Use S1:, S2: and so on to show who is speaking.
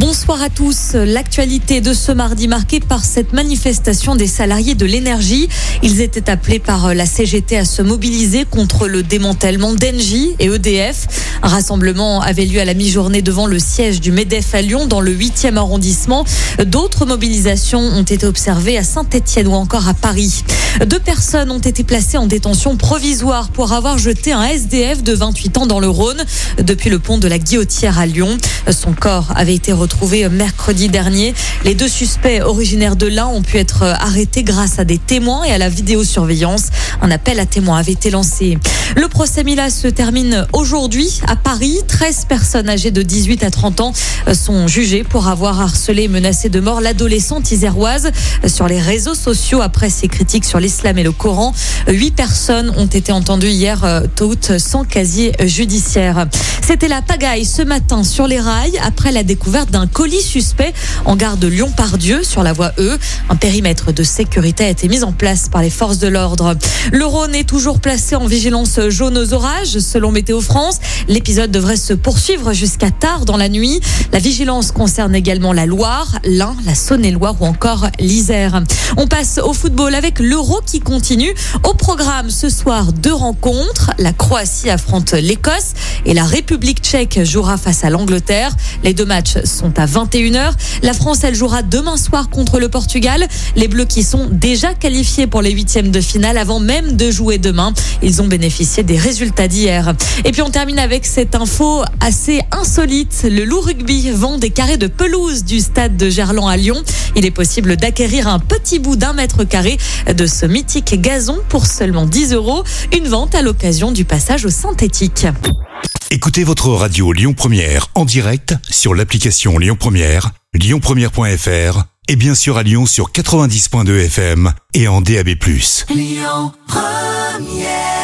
S1: Bonsoir à tous. L'actualité de ce mardi marquée par cette manifestation des salariés de l'énergie. Ils étaient appelés par la CGT à se mobiliser contre le démantèlement d'Engie et EDF. Un rassemblement avait lieu à la mi-journée devant le siège du MEDEF à Lyon dans le 8e arrondissement. D'autres mobilisations ont été observées à Saint-Etienne ou encore à Paris. Deux personnes ont été placées en détention provisoire pour avoir jeté un SDF de 28 ans dans le Rhône depuis le pont de la Guillotière à Lyon. Son corps avait été retrouvé mercredi dernier. Les deux suspects originaires de l'Ain ont pu être arrêtés grâce à des témoins et à la vidéosurveillance. Un appel à témoins avait été lancé. Le procès Mila se termine aujourd'hui à Paris. 13 personnes âgées de 18 à 30 ans sont jugées pour avoir harcelé et menacé de mort l'adolescente iséroise sur les réseaux sociaux après ses critiques sur l'islam et le Coran. Huit personnes ont été entendues hier, toutes sans casier judiciaire. C'était la pagaille ce matin sur les rails après la découverte d'un colis suspect en gare de Lyon-Pardieu sur la voie E. Un périmètre de sécurité a été mis en place par les forces de l'ordre. Le Rhône est toujours placé en vigilance jaune aux orages selon Météo France. L'épisode devrait se poursuivre jusqu'à tard dans la nuit. La vigilance concerne également la Loire, l'Ain, la Saône-et-Loire ou encore l'Isère. On passe au football avec l'Euro qui continue. Au programme ce soir, deux rencontres. La Croatie affronte l'Écosse et la République tchèque jouera face à l'Angleterre. Les deux matchs sont à 21h. La France, elle jouera demain soir contre le Portugal. Les Bleus qui sont déjà qualifiés pour les huitièmes de finale avant même de jouer demain. Ils ont bénéficié des résultats d'hier. Et puis on termine avec cette info assez insolite. Le loup rugby vend des carrés de pelouse du stade de Gerland à Lyon. Il est possible d'acquérir un petit bout d'un mètre carré de ce mythique gazon pour seulement 10 euros. Une vente à l'occasion du passage au synthétique.
S2: Écoutez votre radio Lyon Première en direct sur l'application Lyon Première, lyonpremière.fr et bien sûr à Lyon sur 90.2 FM et en DAB+.
S3: Lyon Première